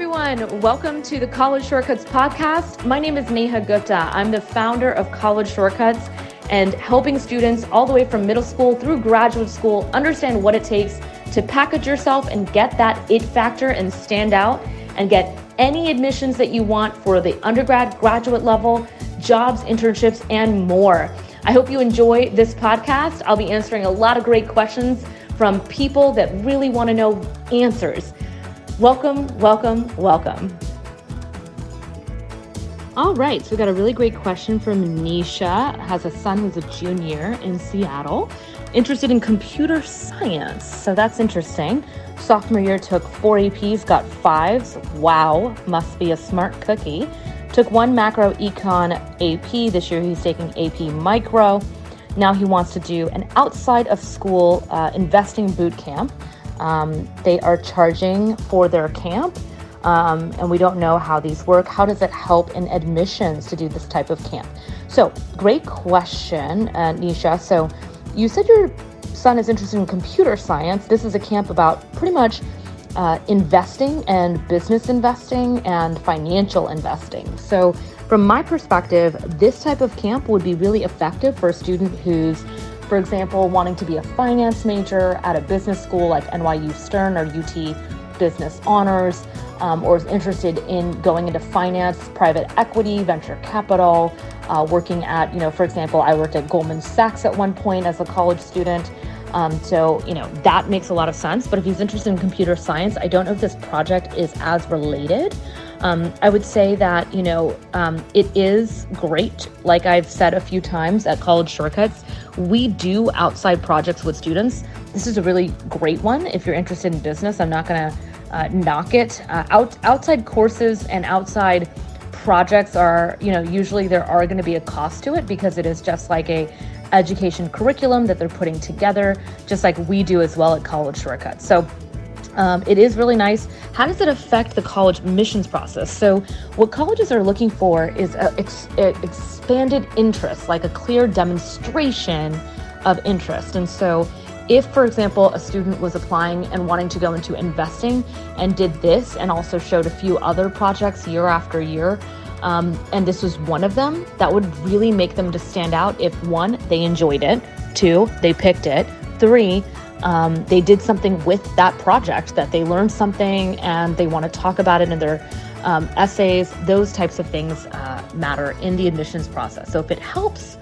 everyone. Welcome to the College Shortcuts podcast. My name is Neha Gupta. I'm the founder of College Shortcuts and helping students all the way from middle school through graduate school understand what it takes to package yourself and get that it factor and stand out and get any admissions that you want for the undergrad, graduate level, jobs, internships, and more. I hope you enjoy this podcast. I'll be answering a lot of great questions from people that really want to know answers. Welcome, welcome, welcome. All right, so we got a really great question from Nisha. Has a son who's a junior in Seattle, interested in computer science. So that's interesting. Sophomore year took four APs, got fives. Wow, must be a smart cookie. Took one macro econ AP. This year he's taking AP micro. Now he wants to do an outside of school uh, investing boot camp. Um, they are charging for their camp, um, and we don't know how these work. How does it help in admissions to do this type of camp? So, great question, uh, Nisha. So, you said your son is interested in computer science. This is a camp about pretty much uh, investing and business investing and financial investing. So, from my perspective, this type of camp would be really effective for a student who's for example, wanting to be a finance major at a business school like NYU Stern or UT Business Honors, um, or is interested in going into finance, private equity, venture capital, uh, working at, you know, for example, I worked at Goldman Sachs at one point as a college student. Um, so, you know, that makes a lot of sense. But if he's interested in computer science, I don't know if this project is as related. Um, I would say that, you know, um, it is great. Like I've said a few times at College Shortcuts, we do outside projects with students. This is a really great one. If you're interested in business, I'm not going to uh, knock it. Uh, out, outside courses and outside projects are, you know, usually there are going to be a cost to it because it is just like a education curriculum that they're putting together, just like we do as well at College Shortcuts. So um, it is really nice. How does it affect the college admissions process? So, what colleges are looking for is a, ex- a expanded interest, like a clear demonstration of interest. And so, if, for example, a student was applying and wanting to go into investing and did this and also showed a few other projects year after year, um, and this was one of them, that would really make them to stand out if one, they enjoyed it, two, they picked it, three, um, they did something with that project, that they learned something and they want to talk about it in their um, essays. Those types of things uh, matter in the admissions process. So if it helps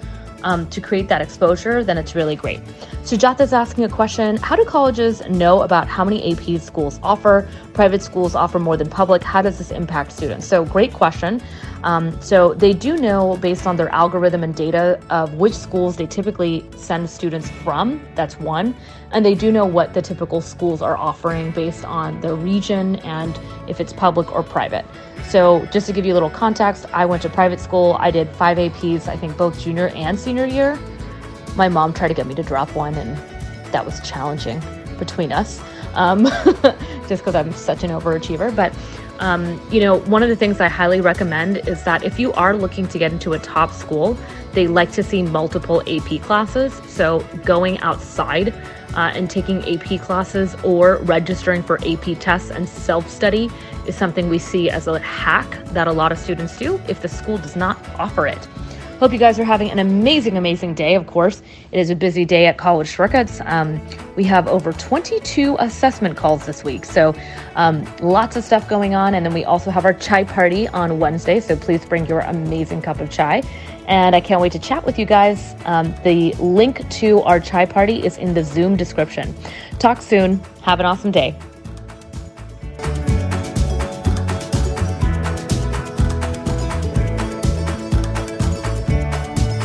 um, to create that exposure, then it's really great. Sujata is asking a question How do colleges know about how many APs schools offer? Private schools offer more than public. How does this impact students? So, great question. Um, so they do know based on their algorithm and data of which schools they typically send students from. That's one. And they do know what the typical schools are offering based on the region and if it's public or private. So just to give you a little context, I went to private school. I did five APs, I think both junior and senior year. My mom tried to get me to drop one, and that was challenging between us um, just because I'm such an overachiever. But um, you know, one of the things I highly recommend is that if you are looking to get into a top school, they like to see multiple AP classes. So going outside uh, and taking AP classes or registering for AP tests and self study is something we see as a hack that a lot of students do if the school does not offer it. Hope you guys are having an amazing, amazing day. Of course, it is a busy day at College Shortcuts. Um, we have over 22 assessment calls this week. So, um, lots of stuff going on. And then we also have our chai party on Wednesday. So, please bring your amazing cup of chai. And I can't wait to chat with you guys. Um, the link to our chai party is in the Zoom description. Talk soon. Have an awesome day.